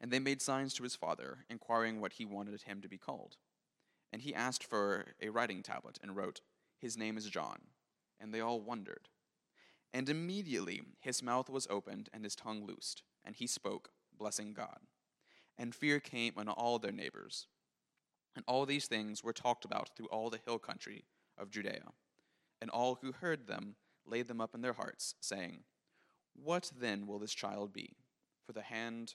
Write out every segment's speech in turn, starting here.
And they made signs to his father, inquiring what he wanted him to be called. And he asked for a writing tablet and wrote, His name is John. And they all wondered. And immediately his mouth was opened and his tongue loosed, and he spoke, blessing God. And fear came on all their neighbors. And all these things were talked about through all the hill country of Judea. And all who heard them laid them up in their hearts, saying, What then will this child be? For the hand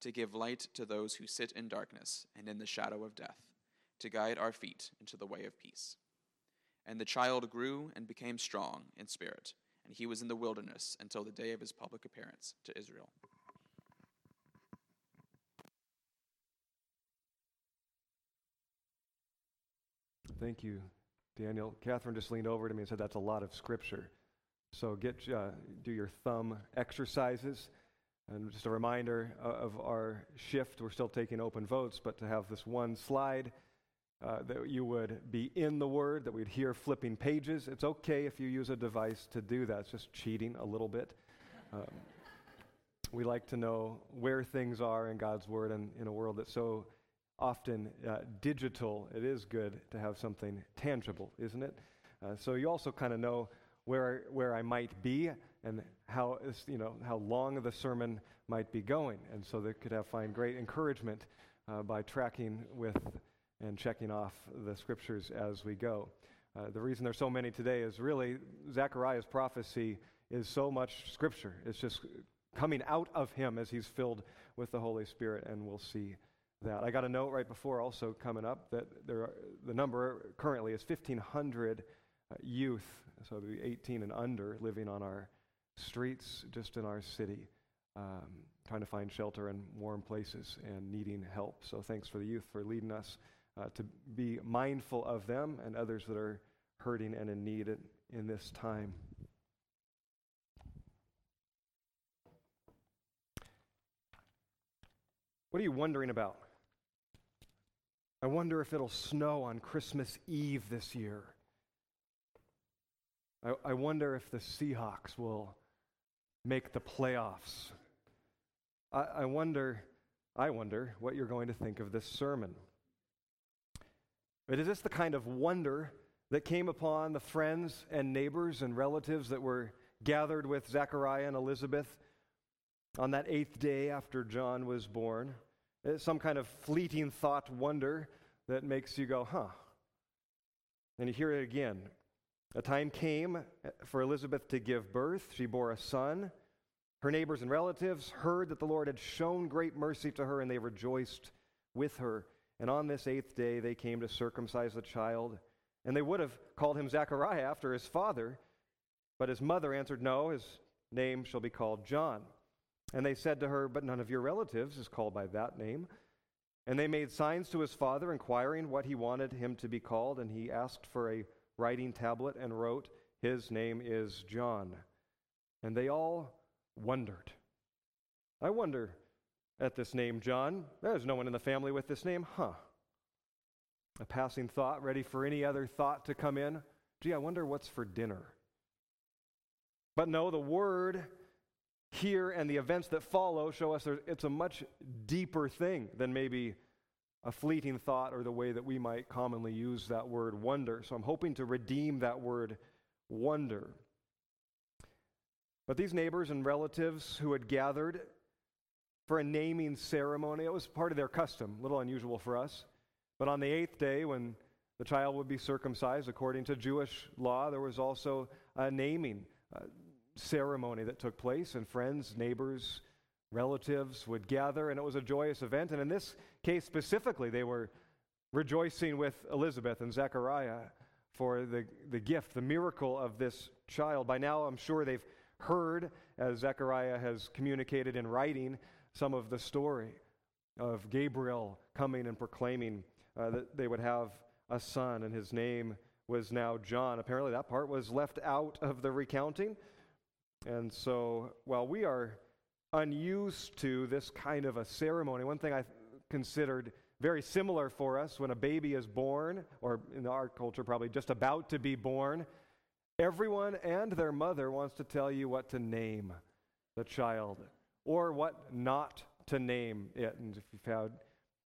to give light to those who sit in darkness and in the shadow of death, to guide our feet into the way of peace. And the child grew and became strong in spirit, and he was in the wilderness until the day of his public appearance to Israel. Thank you, Daniel. Catherine just leaned over to me and said that's a lot of scripture. So get uh, do your thumb exercises. And just a reminder of our shift, we're still taking open votes, but to have this one slide uh, that you would be in the Word, that we'd hear flipping pages. It's okay if you use a device to do that, it's just cheating a little bit. Um, we like to know where things are in God's Word, and in a world that's so often uh, digital, it is good to have something tangible, isn't it? Uh, so you also kind of know where, where I might be and how, you know, how long the sermon might be going. And so they could have, find great encouragement uh, by tracking with and checking off the scriptures as we go. Uh, the reason there's so many today is really Zechariah's prophecy is so much scripture. It's just coming out of him as he's filled with the Holy Spirit, and we'll see that. I got a note right before also coming up that there are, the number currently is 1,500 uh, youth, so the 18 and under, living on our streets just in our city, um, trying to find shelter and warm places and needing help. So thanks for the youth for leading us uh, to be mindful of them and others that are hurting and in need in, in this time. What are you wondering about? I wonder if it'll snow on Christmas Eve this year. I, I wonder if the Seahawks will make the playoffs. I, I wonder, I wonder what you're going to think of this sermon. But is this the kind of wonder that came upon the friends and neighbors and relatives that were gathered with Zechariah and Elizabeth on that eighth day after John was born? It's some kind of fleeting thought wonder that makes you go, huh. And you hear it again a time came for Elizabeth to give birth. She bore a son. Her neighbors and relatives heard that the Lord had shown great mercy to her, and they rejoiced with her. And on this eighth day, they came to circumcise the child. And they would have called him Zechariah after his father, but his mother answered, No, his name shall be called John. And they said to her, But none of your relatives is called by that name. And they made signs to his father, inquiring what he wanted him to be called, and he asked for a writing tablet and wrote, His name is John. And they all wondered. I wonder at this name, John. There's no one in the family with this name, huh? a passing thought, ready for any other thought to come in. Gee, I wonder what's for dinner. But no, the word here and the events that follow show us it's a much deeper thing than maybe a fleeting thought or the way that we might commonly use that word wonder. So I'm hoping to redeem that word wonder. But these neighbors and relatives who had gathered for a naming ceremony, it was part of their custom, a little unusual for us. But on the eighth day, when the child would be circumcised, according to Jewish law, there was also a naming uh, ceremony that took place, and friends, neighbors, relatives would gather, and it was a joyous event. And in this case specifically, they were rejoicing with Elizabeth and Zechariah for the, the gift, the miracle of this child. By now, I'm sure they've heard, as Zechariah has communicated in writing, some of the story of Gabriel coming and proclaiming uh, that they would have a son, and his name was now John. Apparently, that part was left out of the recounting. And so, while we are unused to this kind of a ceremony, one thing I considered very similar for us when a baby is born, or in our culture, probably just about to be born, everyone and their mother wants to tell you what to name the child or what not to name it. And if you've had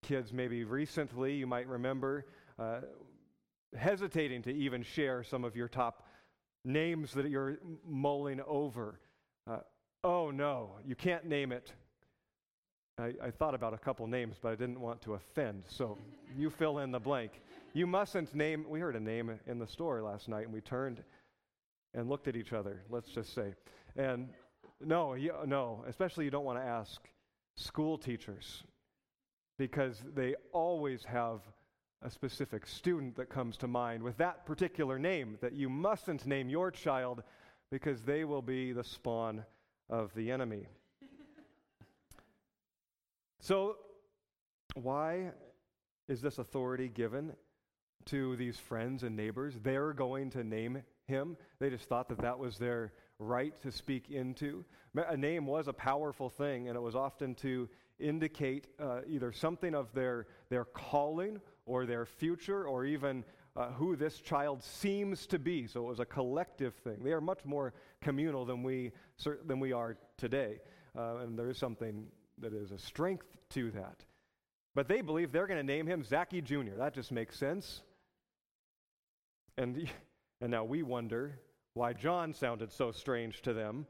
kids maybe recently, you might remember uh, hesitating to even share some of your top names that you're mulling over. Uh, oh no, you can't name it. I, I, thought about a couple names, but I didn't want to offend, so you fill in the blank. You mustn't name, we heard a name in the store last night, and we turned and looked at each other, let's just say. And no, you, no, especially you don't want to ask school teachers because they always have a specific student that comes to mind with that particular name that you mustn't name your child because they will be the spawn of the enemy. so, why is this authority given to these friends and neighbors? They're going to name him. They just thought that that was their right to speak into. A name was a powerful thing, and it was often to indicate uh, either something of their, their calling or their future or even uh, who this child seems to be. So it was a collective thing. They are much more communal than we, than we are today. Uh, and there is something that is a strength to that. But they believe they're going to name him Zachy Jr. That just makes sense. And, and now we wonder why John sounded so strange to them.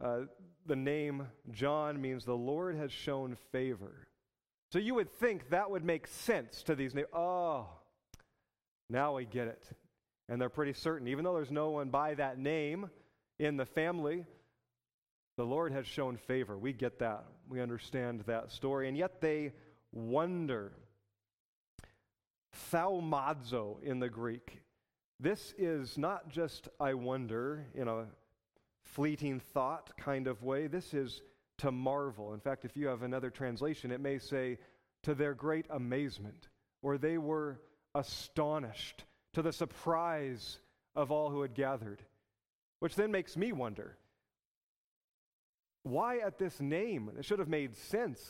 Uh, the name John means the Lord has shown favor. So you would think that would make sense to these names. Oh, now we get it. And they're pretty certain, even though there's no one by that name in the family, the Lord has shown favor. We get that. We understand that story. And yet they wonder. Thaumazo in the Greek. This is not just, I wonder, in a fleeting thought kind of way. This is to marvel. In fact, if you have another translation, it may say, to their great amazement, or they were astonished to the surprise of all who had gathered. Which then makes me wonder why at this name? It should have made sense.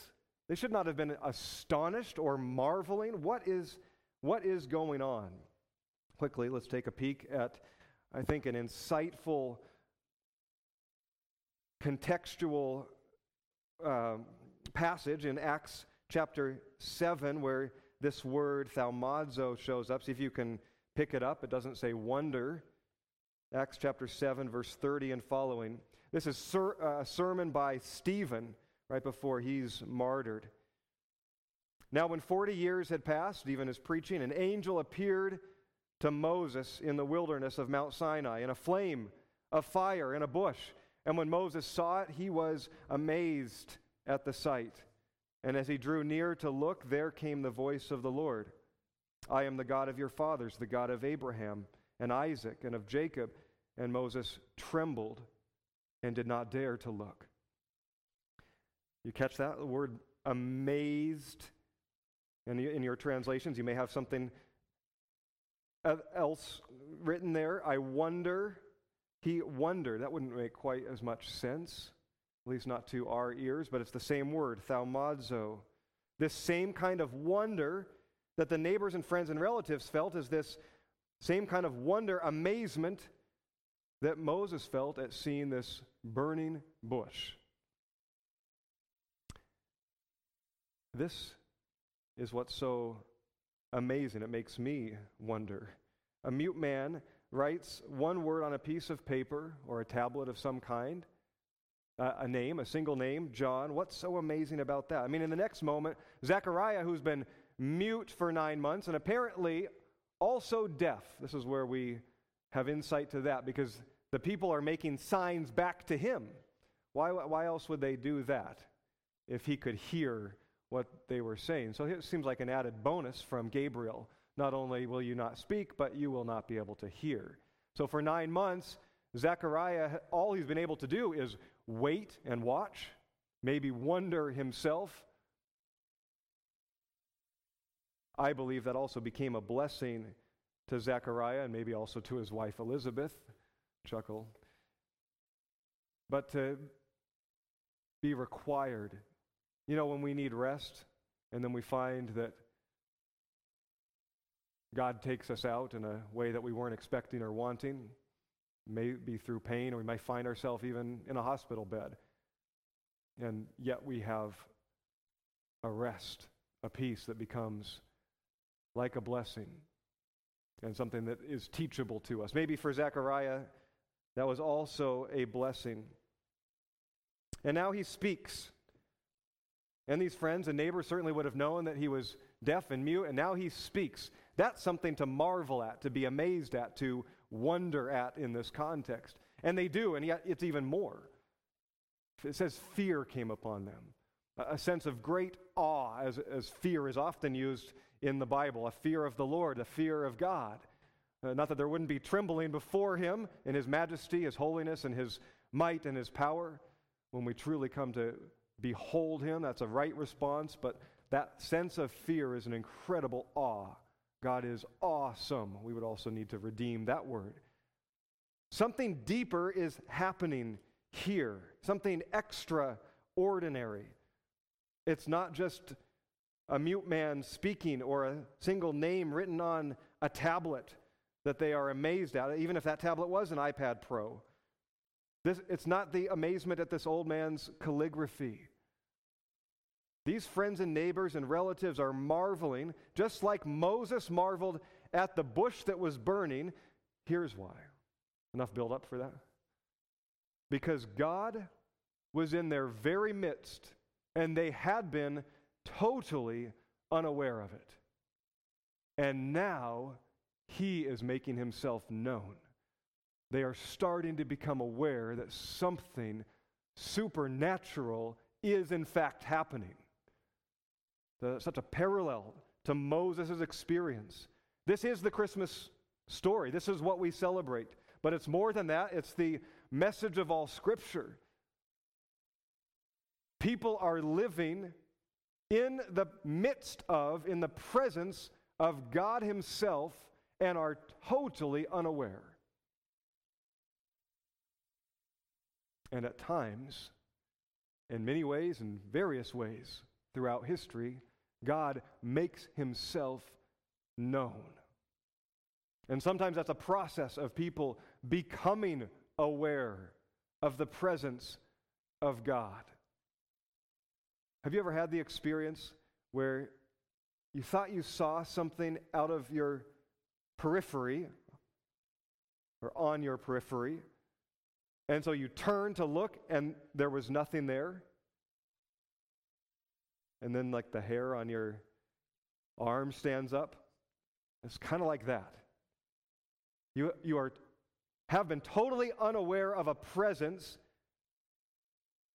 They should not have been astonished or marveling. What is, what is going on? Quickly, let's take a peek at, I think, an insightful, contextual uh, passage in Acts chapter 7 where this word thaumazo shows up. See if you can pick it up. It doesn't say wonder. Acts chapter 7, verse 30 and following. This is uh, a sermon by Stephen right before he's martyred. Now, when 40 years had passed, Stephen is preaching, an angel appeared to Moses in the wilderness of Mount Sinai in a flame of fire in a bush. And when Moses saw it, he was amazed at the sight. And as he drew near to look, there came the voice of the Lord I am the God of your fathers, the God of Abraham and Isaac and of Jacob. And Moses trembled and did not dare to look. You catch that? The word amazed. And in your translations, you may have something else written there. I wonder. He wondered. That wouldn't make quite as much sense at least not to our ears, but it's the same word, thaumazo. This same kind of wonder that the neighbors and friends and relatives felt is this same kind of wonder, amazement that Moses felt at seeing this burning bush. This is what's so amazing. It makes me wonder. A mute man writes one word on a piece of paper or a tablet of some kind, uh, a name, a single name, John. What's so amazing about that? I mean, in the next moment, Zechariah, who's been mute for nine months and apparently also deaf. This is where we have insight to that because the people are making signs back to him. Why, why else would they do that if he could hear what they were saying? So it seems like an added bonus from Gabriel. Not only will you not speak, but you will not be able to hear. So for nine months, Zechariah, all he's been able to do is wait and watch, maybe wonder himself. I believe that also became a blessing to Zechariah and maybe also to his wife Elizabeth chuckle. But to be required. You know, when we need rest, and then we find that God takes us out in a way that we weren't expecting or wanting, maybe through pain, or we might find ourselves even in a hospital bed. And yet we have a rest, a peace that becomes like a blessing and something that is teachable to us. Maybe for Zechariah, that was also a blessing. And now he speaks. And these friends and neighbors certainly would have known that he was deaf and mute, and now he speaks. That's something to marvel at, to be amazed at, to wonder at in this context. And they do, and yet it's even more. It says fear came upon them, a sense of great awe, as, as fear is often used in the Bible a fear of the Lord, a fear of God. Uh, not that there wouldn't be trembling before him in his majesty, his holiness, and his might and his power. When we truly come to behold him, that's a right response, but that sense of fear is an incredible awe. God is awesome. We would also need to redeem that word. Something deeper is happening here, something extraordinary. It's not just a mute man speaking or a single name written on a tablet that they are amazed at, even if that tablet was an iPad Pro. This, it's not the amazement at this old man's calligraphy. These friends and neighbors and relatives are marveling, just like Moses marveled at the bush that was burning. Here's why. Enough build up for that? Because God was in their very midst, and they had been totally unaware of it. And now he is making himself known. They are starting to become aware that something supernatural is in fact happening. The, such a parallel to Moses' experience. This is the Christmas story. This is what we celebrate. But it's more than that, it's the message of all Scripture. People are living in the midst of, in the presence of God Himself and are totally unaware. And at times, in many ways, in various ways throughout history, God makes himself known. And sometimes that's a process of people becoming aware of the presence of God. Have you ever had the experience where you thought you saw something out of your periphery or on your periphery. And so you turn to look and there was nothing there. And then, like the hair on your arm stands up. It's kind of like that. You, you are, have been totally unaware of a presence.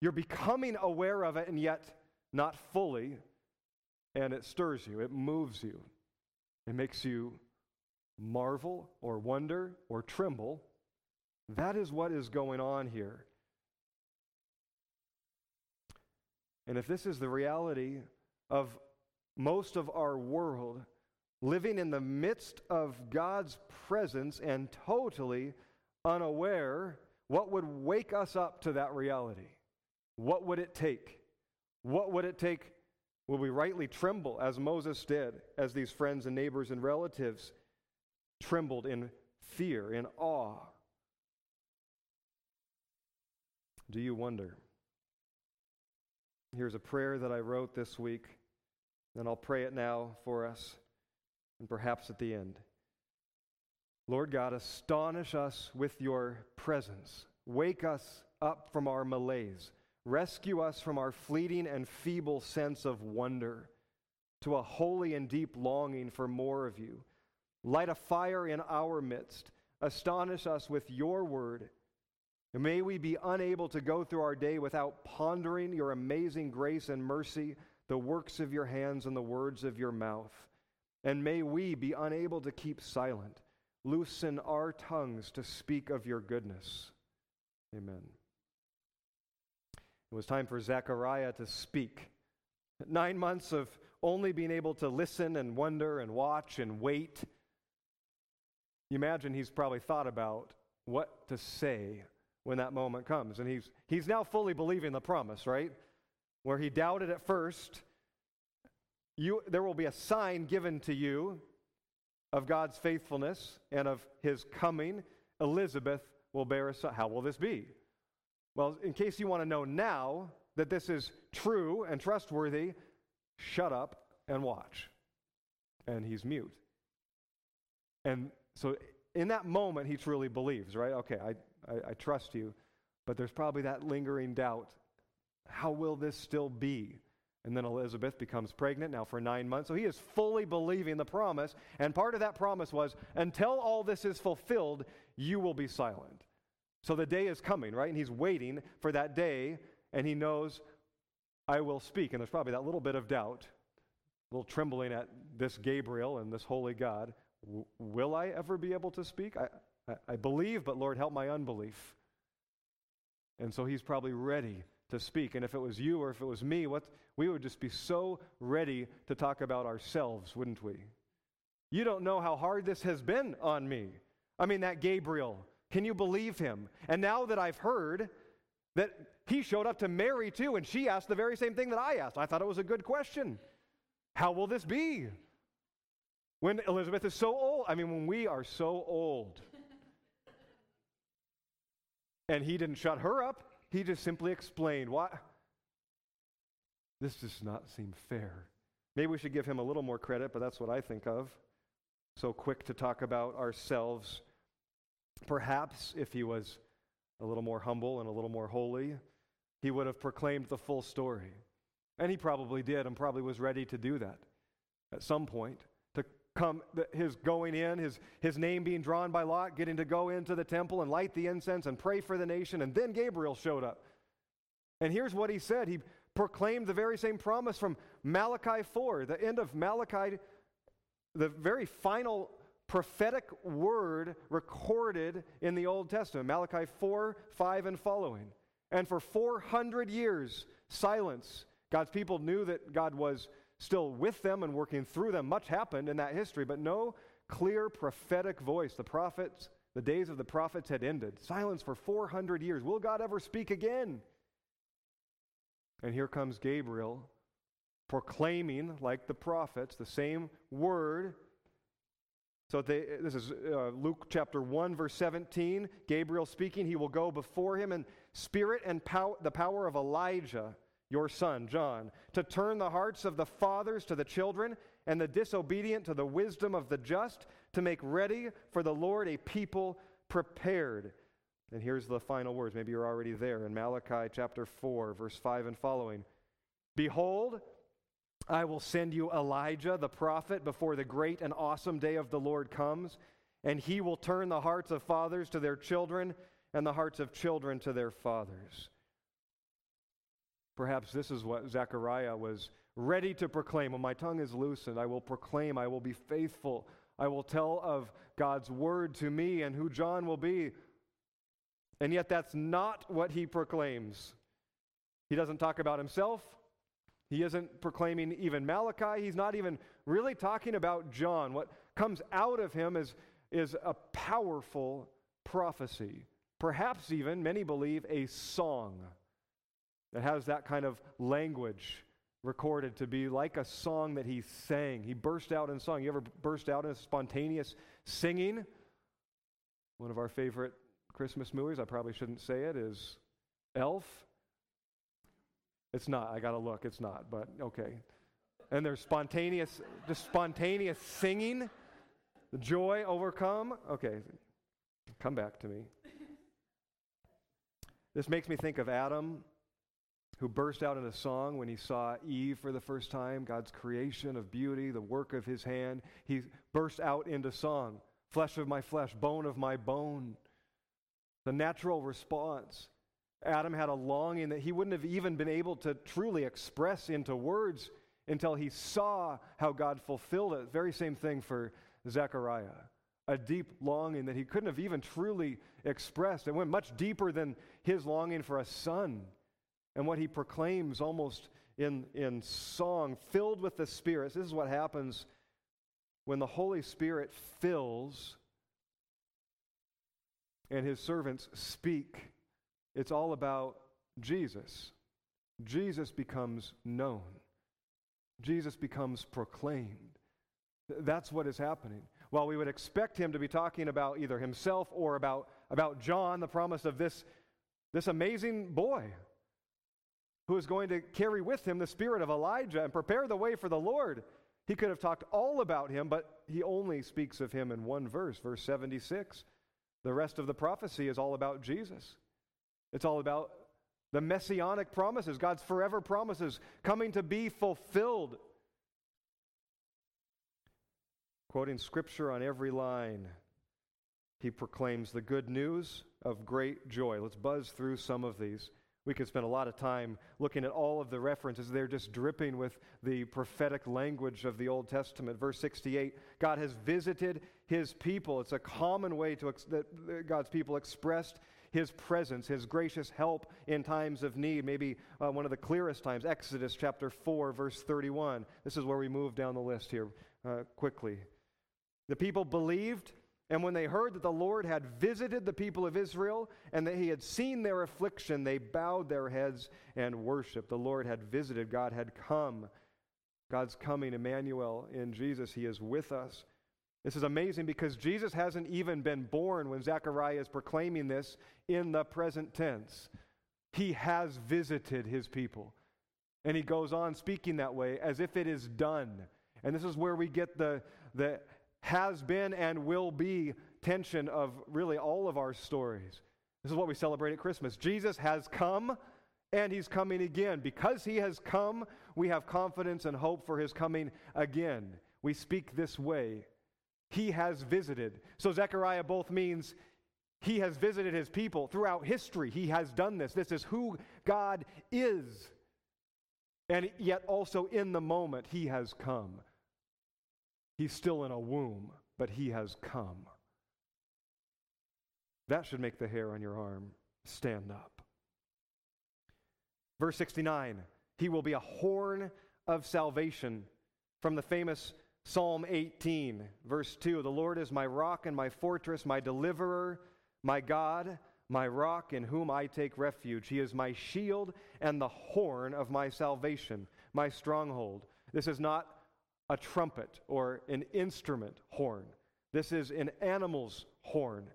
You're becoming aware of it, and yet not fully. And it stirs you, it moves you, it makes you marvel or wonder or tremble. That is what is going on here. And if this is the reality of most of our world, living in the midst of God's presence and totally unaware, what would wake us up to that reality? What would it take? What would it take Will we rightly tremble as Moses did, as these friends and neighbors and relatives trembled in fear, in awe? Do you wonder? Here's a prayer that I wrote this week, and I'll pray it now for us, and perhaps at the end. Lord God, astonish us with your presence. Wake us up from our malaise. Rescue us from our fleeting and feeble sense of wonder to a holy and deep longing for more of you. Light a fire in our midst. Astonish us with your word. And may we be unable to go through our day without pondering your amazing grace and mercy, the works of your hands and the words of your mouth. And may we be unable to keep silent. Loosen our tongues to speak of your goodness. Amen. It was time for Zechariah to speak. Nine months of only being able to listen and wonder and watch and wait. You imagine he's probably thought about what to say when that moment comes. And he's, he's now fully believing the promise, right? Where he doubted at first, you, there will be a sign given to you of God's faithfulness and of his coming. Elizabeth will bear a son. How will this be? Well, in case you want to know now that this is true and trustworthy, shut up and watch. And he's mute. And so in that moment, he truly believes, right? Okay, I, I, I trust you. But there's probably that lingering doubt. How will this still be? And then Elizabeth becomes pregnant now for nine months. So he is fully believing the promise. And part of that promise was until all this is fulfilled, you will be silent. So the day is coming, right? And he's waiting for that day, and he knows, I will speak. And there's probably that little bit of doubt, a little trembling at this Gabriel and this holy God. Will I ever be able to speak? I, I, I believe, but Lord, help my unbelief. And so he's probably ready to speak. And if it was you or if it was me, what, we would just be so ready to talk about ourselves, wouldn't we? You don't know how hard this has been on me. I mean, that Gabriel can you believe him? And now that I've heard that he showed up to Mary too, and she asked the very same thing that I asked, I thought it was a good question. How will this be? When Elizabeth is so old, I mean, when we are so old. And he didn't shut her up, he just simply explained, What? This does not seem fair. Maybe we should give him a little more credit, but that's what I think of. So quick to talk about ourselves Perhaps if he was a little more humble and a little more holy, he would have proclaimed the full story. And he probably did and probably was ready to do that at some point. Come, his going in, his, his name being drawn by Lot, getting to go into the temple and light the incense and pray for the nation. And then Gabriel showed up. And here's what he said he proclaimed the very same promise from Malachi 4, the end of Malachi, the very final prophetic word recorded in the Old Testament Malachi 4, 5, and following. And for 400 years, silence. God's people knew that God was still with them and working through them. Much happened in that history, but no clear prophetic voice. The prophets, the days of the prophets had ended. Silence for 400 years. Will God ever speak again? And here comes Gabriel proclaiming, like the prophets, the same word so they, this is uh, Luke chapter 1, verse 17. Gabriel speaking, he will go before him in spirit and pow- the power of Elijah, your son, John, to turn the hearts of the fathers to the children and the disobedient to the wisdom of the just, to make ready for the Lord a people prepared. And here's the final words. Maybe you're already there in Malachi chapter 4, verse 5 and following. Behold, I will send you Elijah the prophet before the great and awesome day of the Lord comes, and he will turn the hearts of fathers to their children and the hearts of children to their fathers. Perhaps this is what Zechariah was ready to proclaim. When my tongue is loosened, I will proclaim, I will be faithful. I will tell of God's word to me and who John will be. And yet, that's not what he proclaims. He doesn't talk about himself. He isn't proclaiming even Malachi. He's not even really talking about John. What comes out of him is, is a powerful prophecy. Perhaps even, many believe, a song that has that kind of language recorded to be like a song that he sang. He burst out in song. You ever burst out in spontaneous singing? One of our favorite Christmas movies, I probably shouldn't say it, is Elf. It's not. I got to look. It's not, but okay. And there's spontaneous, just spontaneous singing. The joy overcome. Okay, come back to me. This makes me think of Adam, who burst out in a song when he saw Eve for the first time, God's creation of beauty, the work of his hand. He burst out into song flesh of my flesh, bone of my bone. The natural response. Adam had a longing that he wouldn't have even been able to truly express into words until he saw how God fulfilled it. Very same thing for Zechariah. A deep longing that he couldn't have even truly expressed. It went much deeper than his longing for a son and what he proclaims almost in, in song, filled with the Spirit. This is what happens when the Holy Spirit fills and his servants speak. It's all about Jesus. Jesus becomes known, Jesus becomes proclaimed. That's what is happening. While we would expect him to be talking about either himself or about, about John, the promise of this, this amazing boy who is going to carry with him the spirit of Elijah and prepare the way for the Lord. He could have talked all about him, but he only speaks of him in one verse, verse 76. The rest of the prophecy is all about Jesus. It's all about the messianic promises, God's forever promises coming to be fulfilled. Quoting scripture on every line, he proclaims the good news of great joy. Let's buzz through some of these. We could spend a lot of time looking at all of the references. They're just dripping with the prophetic language of the Old Testament. Verse 68 God has visited his people. It's a common way to ex- that God's people expressed his presence, his gracious help in times of need. Maybe uh, one of the clearest times, Exodus chapter 4, verse 31. This is where we move down the list here uh, quickly. The people believed and when they heard that the Lord had visited the people of Israel and that he had seen their affliction, they bowed their heads and worshiped. The Lord had visited, God had come. God's coming, Emmanuel, in Jesus. He is with us. This is amazing because Jesus hasn't even been born when Zechariah is proclaiming this in the present tense. He has visited his people. And he goes on speaking that way as if it is done. And this is where we get the, the has been and will be tension of really all of our stories. This is what we celebrate at Christmas. Jesus has come and he's coming again. Because he has come, we have confidence and hope for his coming again. We speak this way. He has visited. So Zechariah both means he has visited his people throughout history. He has done this. This is who God is. And yet also in the moment, he has come. He's still in a womb, but he has come. That should make the hair on your arm stand up. Verse 69 He will be a horn of salvation from the famous Psalm 18, verse 2 The Lord is my rock and my fortress, my deliverer, my God, my rock in whom I take refuge. He is my shield and the horn of my salvation, my stronghold. This is not a trumpet or an instrument horn. This is an animal's horn.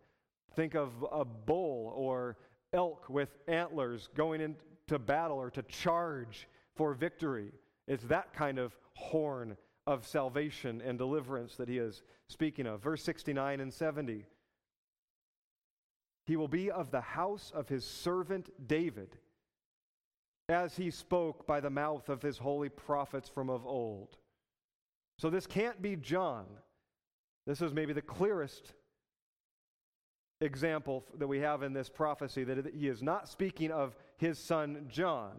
Think of a bull or elk with antlers going into battle or to charge for victory. It's that kind of horn of salvation and deliverance that he is speaking of. Verse 69 and 70. He will be of the house of his servant David, as he spoke by the mouth of his holy prophets from of old. So this can't be John. This is maybe the clearest example that we have in this prophecy that he is not speaking of his son John.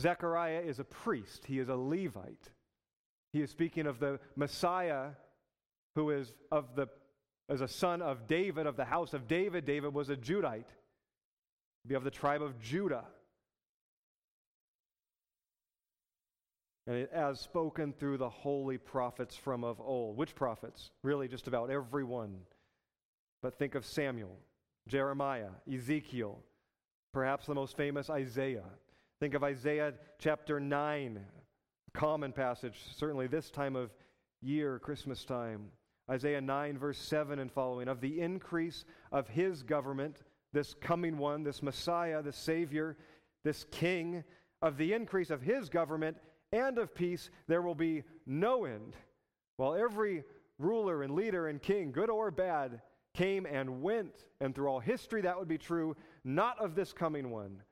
Zechariah is a priest, he is a Levite. He is speaking of the Messiah who is of the as a son of David of the house of David. David was a Judite. Be of the tribe of Judah. And as spoken through the holy prophets from of old. Which prophets? Really, just about everyone. But think of Samuel, Jeremiah, Ezekiel, perhaps the most famous, Isaiah. Think of Isaiah chapter 9, common passage, certainly this time of year, Christmas time. Isaiah 9, verse 7 and following, of the increase of his government, this coming one, this Messiah, this Savior, this King, of the increase of his government and of peace, there will be no end. While every ruler and leader and king, good or bad, came and went, and through all history that would be true, not of this coming one.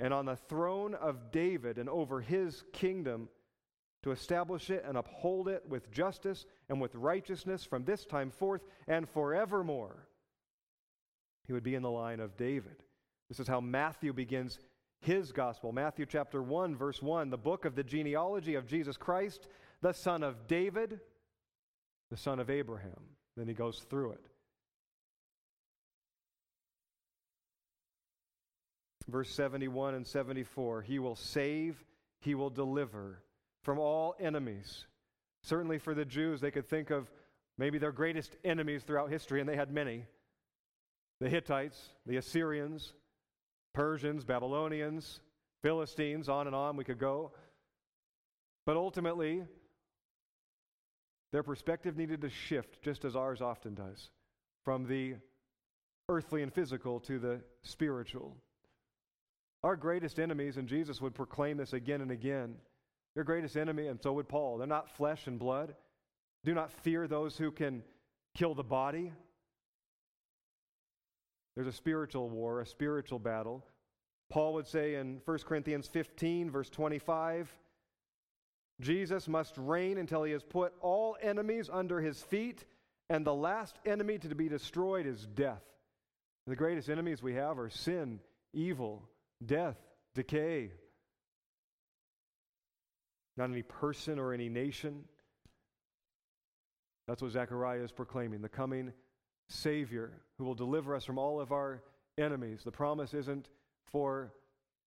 And on the throne of David and over his kingdom, to establish it and uphold it with justice and with righteousness from this time forth and forevermore. He would be in the line of David. This is how Matthew begins his gospel. Matthew chapter 1, verse 1, the book of the genealogy of Jesus Christ, the son of David, the son of Abraham. Then he goes through it. Verse 71 and 74 He will save, He will deliver from all enemies. Certainly for the Jews, they could think of maybe their greatest enemies throughout history, and they had many the Hittites, the Assyrians, Persians, Babylonians, Philistines, on and on we could go. But ultimately, their perspective needed to shift, just as ours often does, from the earthly and physical to the spiritual. Our greatest enemies, and Jesus would proclaim this again and again, your greatest enemy, and so would Paul, they're not flesh and blood. Do not fear those who can kill the body. There's a spiritual war, a spiritual battle. Paul would say in 1 Corinthians 15, verse 25, Jesus must reign until he has put all enemies under his feet, and the last enemy to be destroyed is death. The greatest enemies we have are sin, evil, death, decay. Not any person or any nation. That's what Zechariah is proclaiming the coming Savior who will deliver us from all of our enemies. The promise isn't for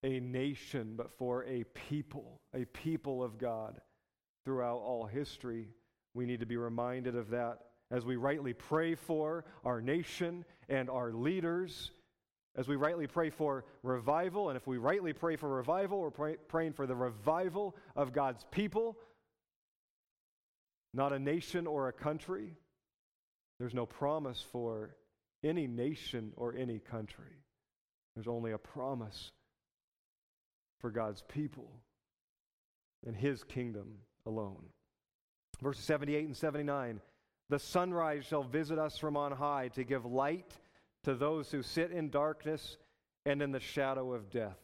a nation, but for a people, a people of God throughout all history. We need to be reminded of that as we rightly pray for our nation and our leaders, as we rightly pray for revival. And if we rightly pray for revival, we're pray- praying for the revival of God's people, not a nation or a country. There's no promise for any nation or any country. There's only a promise for God's people and His kingdom alone. Verses 78 and 79 The sunrise shall visit us from on high to give light to those who sit in darkness and in the shadow of death.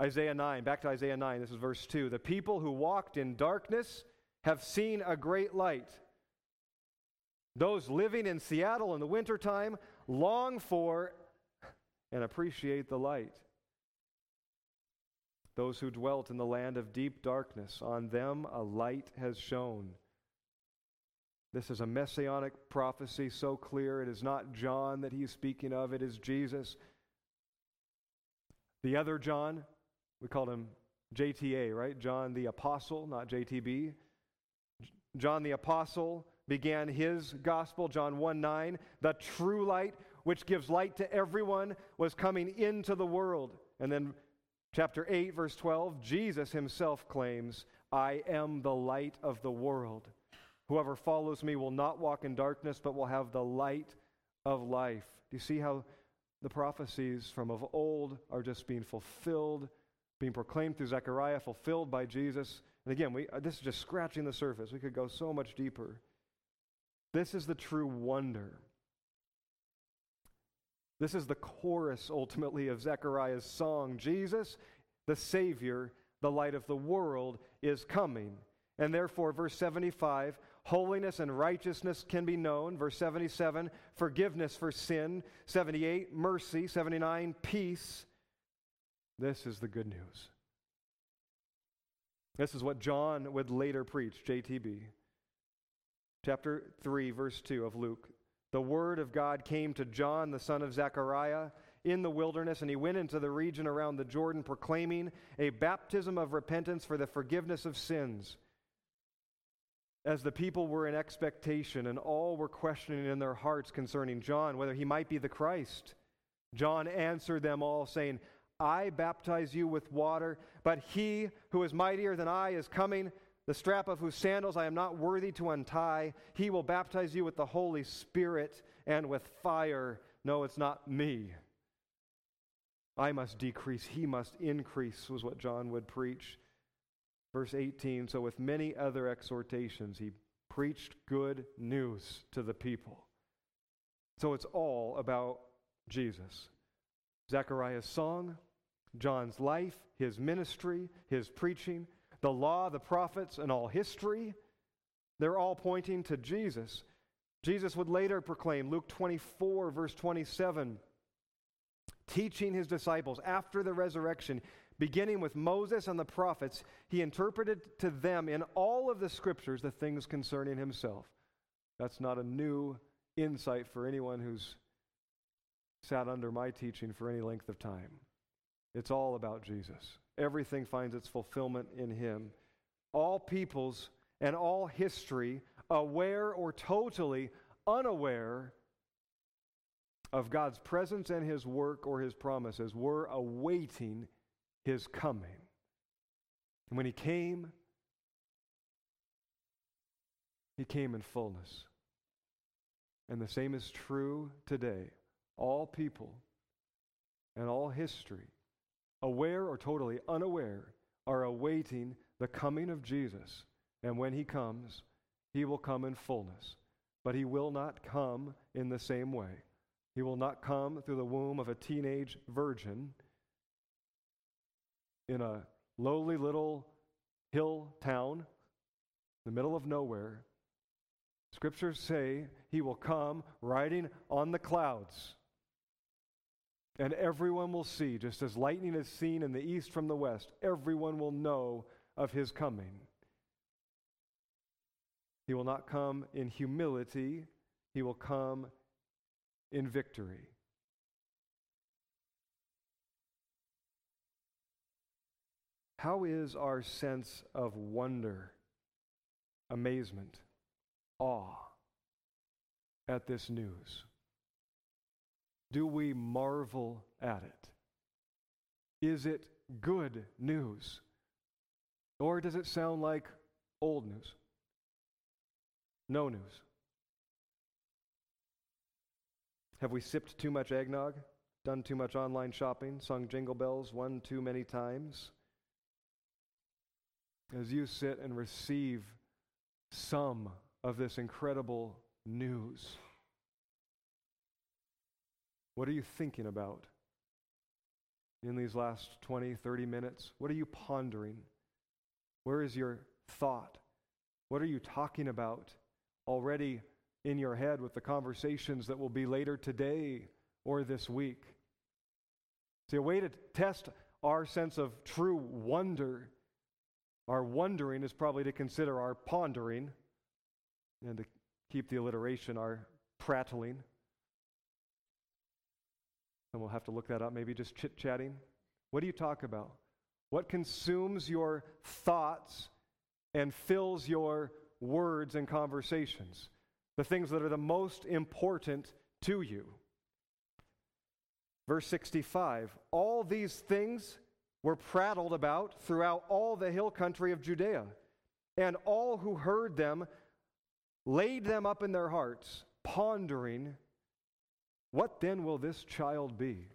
Isaiah 9, back to Isaiah 9, this is verse 2. The people who walked in darkness have seen a great light. Those living in Seattle in the wintertime long for and appreciate the light. Those who dwelt in the land of deep darkness, on them a light has shone. This is a messianic prophecy so clear. It is not John that he's speaking of, it is Jesus. The other John, we called him JTA, right? John the Apostle, not JTB. John the Apostle began his gospel, John 1 9. The true light, which gives light to everyone, was coming into the world. And then, chapter 8, verse 12, Jesus himself claims, I am the light of the world. Whoever follows me will not walk in darkness, but will have the light of life. Do you see how the prophecies from of old are just being fulfilled, being proclaimed through Zechariah, fulfilled by Jesus? And again, we, this is just scratching the surface. We could go so much deeper. This is the true wonder. This is the chorus ultimately of Zechariah's song Jesus, the Savior, the light of the world, is coming. And therefore, verse 75, holiness and righteousness can be known. Verse 77, forgiveness for sin. 78, mercy. 79, peace. This is the good news. This is what John would later preach, JTB chapter 3, verse 2 of Luke. The word of God came to John, the son of Zechariah, in the wilderness, and he went into the region around the Jordan, proclaiming a baptism of repentance for the forgiveness of sins. As the people were in expectation, and all were questioning in their hearts concerning John whether he might be the Christ. John answered them all, saying, I baptize you with water, but he who is mightier than I is coming, the strap of whose sandals I am not worthy to untie. He will baptize you with the Holy Spirit and with fire. No, it's not me. I must decrease, he must increase, was what John would preach. Verse 18 So, with many other exhortations, he preached good news to the people. So, it's all about Jesus. Zechariah's song, John's life, his ministry, his preaching, the law, the prophets, and all history, they're all pointing to Jesus. Jesus would later proclaim, Luke 24, verse 27, teaching his disciples after the resurrection, beginning with Moses and the prophets, he interpreted to them in all of the scriptures the things concerning himself. That's not a new insight for anyone who's sat under my teaching for any length of time. It's all about Jesus. Everything finds its fulfillment in Him. All peoples and all history, aware or totally unaware of God's presence and His work or His promises, were awaiting His coming. And when He came, He came in fullness. And the same is true today all people and all history, aware or totally unaware, are awaiting the coming of Jesus. And when he comes, he will come in fullness. But he will not come in the same way. He will not come through the womb of a teenage virgin in a lowly little hill town in the middle of nowhere. Scriptures say he will come riding on the clouds and everyone will see, just as lightning is seen in the east from the west, everyone will know of his coming. He will not come in humility, he will come in victory. How is our sense of wonder, amazement, awe at this news? Do we marvel at it? Is it good news? Or does it sound like old news? No news. Have we sipped too much eggnog, done too much online shopping, sung jingle bells one too many times? As you sit and receive some of this incredible news, what are you thinking about in these last 20, 30 minutes? What are you pondering? Where is your thought? What are you talking about already in your head with the conversations that will be later today or this week? See, a way to test our sense of true wonder, our wondering is probably to consider our pondering, and to keep the alliteration, our prattling. And we'll have to look that up, maybe just chit chatting. What do you talk about? What consumes your thoughts and fills your words and conversations? The things that are the most important to you. Verse 65 All these things were prattled about throughout all the hill country of Judea, and all who heard them laid them up in their hearts, pondering what then will this child be?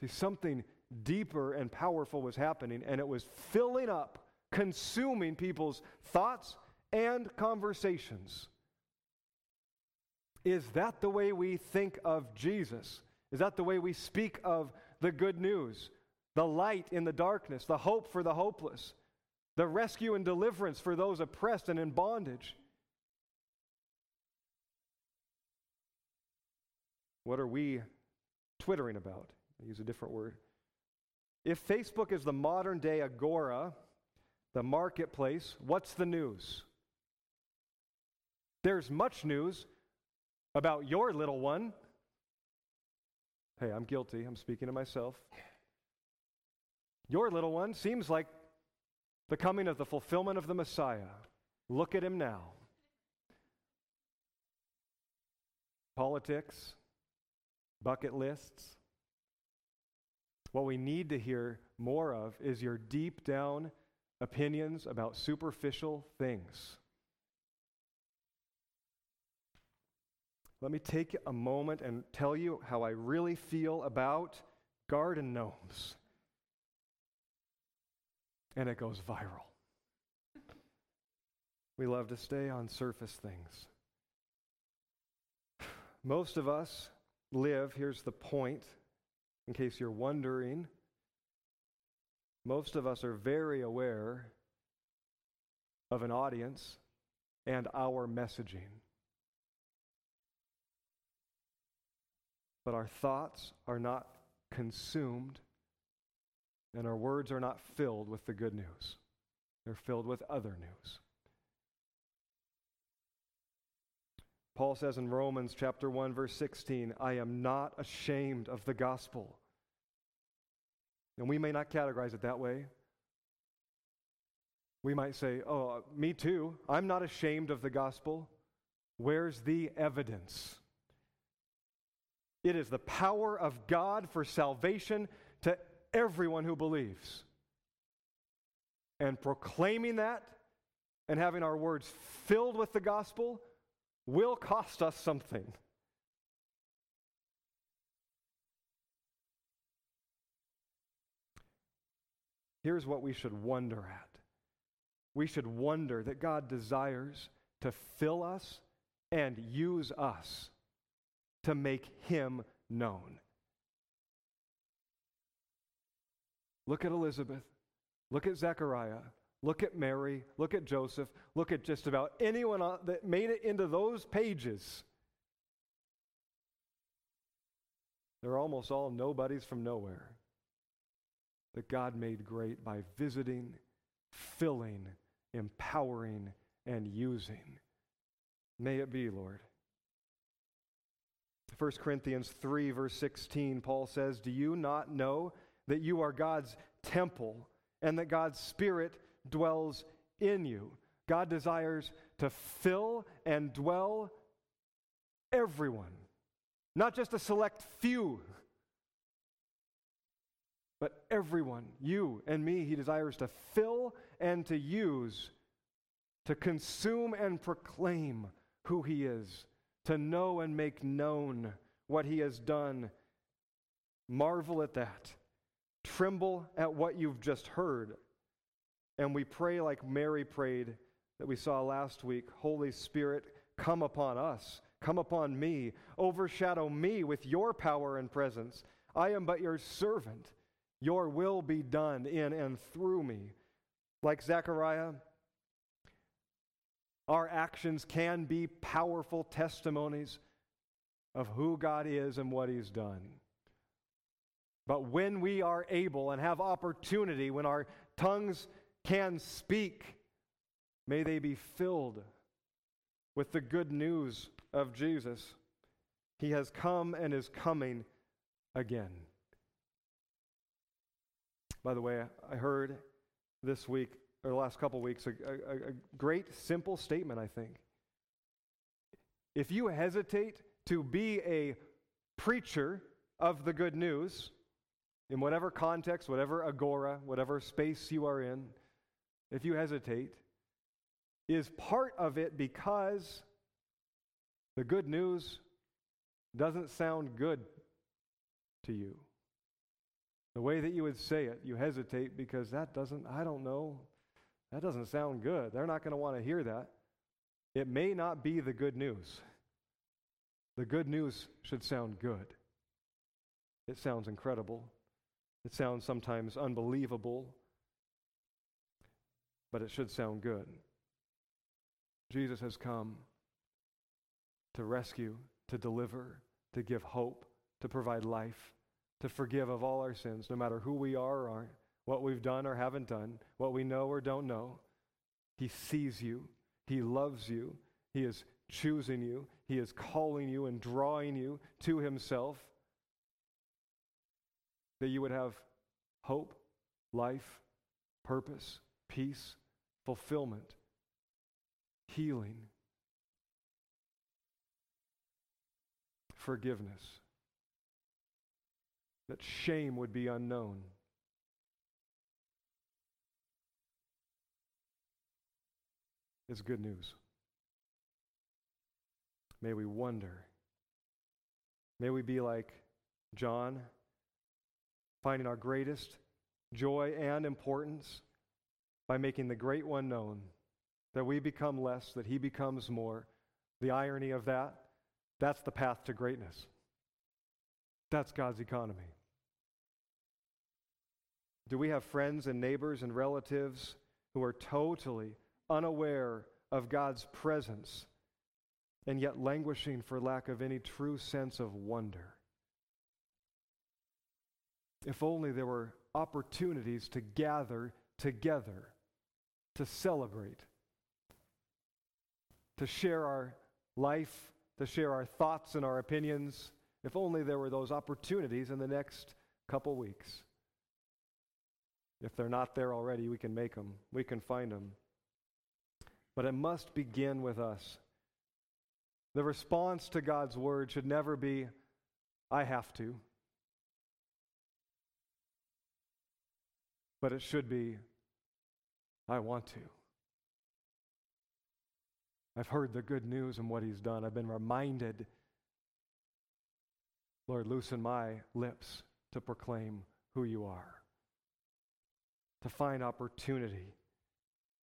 See, something deeper and powerful was happening, and it was filling up, consuming people's thoughts and conversations. Is that the way we think of Jesus? Is that the way we speak of the good news? The light in the darkness, the hope for the hopeless, the rescue and deliverance for those oppressed and in bondage. What are we twittering about? I use a different word. If Facebook is the modern day agora, the marketplace, what's the news? There's much news about your little one. Hey, I'm guilty. I'm speaking to myself. Your little one seems like the coming of the fulfillment of the Messiah. Look at him now. Politics, bucket lists, What we need to hear more of is your deep down opinions about superficial things. Let me take a moment and tell you how I really feel about garden gnomes. And it goes viral. We love to stay on surface things. Most of us live, here's the point, in case you're wondering. Most of us are very aware of an audience and our messaging. But our thoughts are not consumed, and our words are not filled with the good news. They're filled with other news. Paul says in Romans chapter 1 verse 16, I am not ashamed of the gospel. And we may not categorize it that way. We might say, "Oh, uh, me too. I'm not ashamed of the gospel." Where's the evidence? It is the power of God for salvation to everyone who believes. And proclaiming that and having our words filled with the gospel will cost us something. Here's what we should wonder at we should wonder that God desires to fill us and use us to make Him known. Look at Elizabeth. Look at Zechariah. Look at Mary. Look at Joseph. Look at just about anyone that made it into those pages. They're almost all nobodies from nowhere that God made great by visiting, filling, empowering, and using. May it be, Lord. 1 Corinthians 3, verse 16, Paul says, Do you not know that you are God's temple and that God's Spirit dwells in you. God desires to fill and dwell everyone, not just a select few, but everyone, you and me, He desires to fill and to use, to consume and proclaim who He is, to know and make known what He has done. Marvel at that. Tremble at what you've just heard and we pray like Mary prayed that we saw last week Holy Spirit, come upon us, come upon me, overshadow me with your power and presence. I am but your servant. Your will be done in and through me. Like Zechariah, our actions can be powerful testimonies of who God is and what He's done. But when we are able and have opportunity, when our tongues can speak, may they be filled with the good news of Jesus. He has come and is coming again. By the way, I heard this week, or the last couple weeks, a, a, a great simple statement, I think. If you hesitate to be a preacher of the good news, in whatever context, whatever agora, whatever space you are in, if you hesitate, is part of it because the good news doesn't sound good to you. The way that you would say it, you hesitate because that doesn't, I don't know, that doesn't sound good. They're not going to want to hear that. It may not be the good news. The good news should sound good. It sounds incredible. It sounds sometimes unbelievable but it should sound good. Jesus has come to rescue, to deliver, to give hope, to provide life, to forgive of all our sins, no matter who we are or aren't, what we've done or haven't done, what we know or don't know. He sees you, He loves you, He is choosing you, He is calling you and drawing you to Himself. That you would have hope, life, purpose, peace, fulfillment, healing, forgiveness. that shame would be unknown. Is good news. May we wonder. May we be like John, finding our greatest joy and importance by making the great one known, that we become less, that he becomes more. The irony of that, that's the path to greatness. That's God's economy. Do we have friends and neighbors and relatives who are totally unaware of God's presence and yet languishing for lack of any true sense of wonder? If only there were opportunities to gather together, to celebrate, to share our life, to share our thoughts and our opinions. If only there were those opportunities in the next couple weeks. If they're not there already, we can make them, we can find them. But it must begin with us. The response to God's word should never be, I have to. But it should be, I want to. I've heard the good news and what he's done. I've been reminded. Lord, loosen my lips to proclaim who you are to find opportunity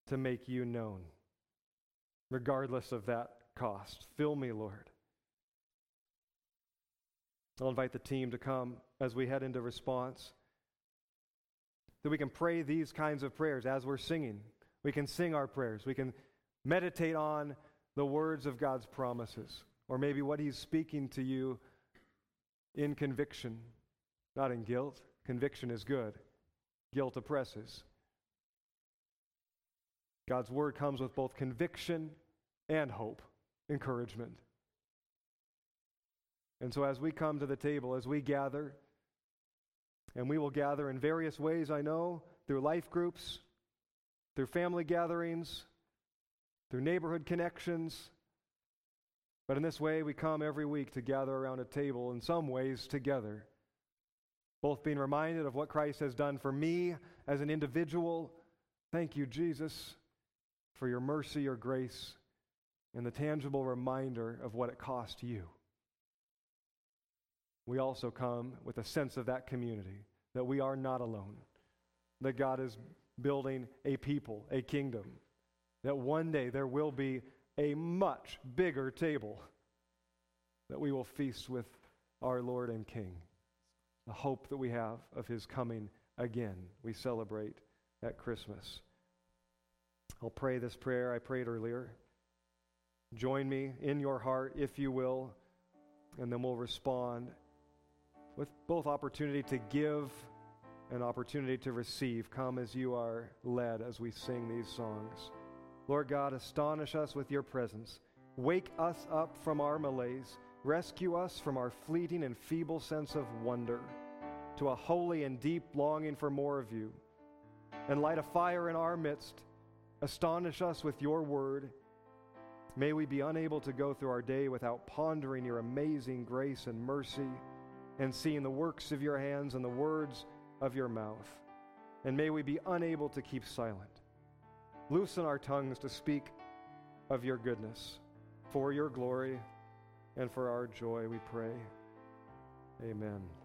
to make you known, regardless of that cost. Fill me, Lord. I'll invite the team to come as we head into response. That we can pray these kinds of prayers as we're singing. We can sing our prayers. We can meditate on the words of God's promises, or maybe what He's speaking to you in conviction, not in guilt. Conviction is good. Guilt oppresses. God's word comes with both conviction and hope, encouragement. And so, as we come to the table, as we gather, and we will gather in various ways, I know, through life groups, through family gatherings, through neighborhood connections. But in this way, we come every week to gather around a table, in some ways together both being reminded of what Christ has done for me as an individual. Thank you, Jesus, for your mercy, your grace, and the tangible reminder of what it cost you. We also come with a sense of that community, that we are not alone, that God is building a people, a kingdom, that one day there will be a much bigger table that we will feast with our Lord and King the hope that we have of his coming again. We celebrate at Christmas. I'll pray this prayer I prayed earlier. Join me in your heart, if you will, and then we'll respond with both opportunity to give and opportunity to receive. Come as you are led as we sing these songs. Lord God, astonish us with your presence. Wake us up from our malaise. Rescue us from our fleeting and feeble sense of wonder to a holy and deep longing for more of you. And light a fire in our midst. Astonish us with your word. May we be unable to go through our day without pondering your amazing grace and mercy and seeing the works of your hands and the words of your mouth. And may we be unable to keep silent. Loosen our tongues to speak of your goodness for your glory and for our joy, we pray. Amen.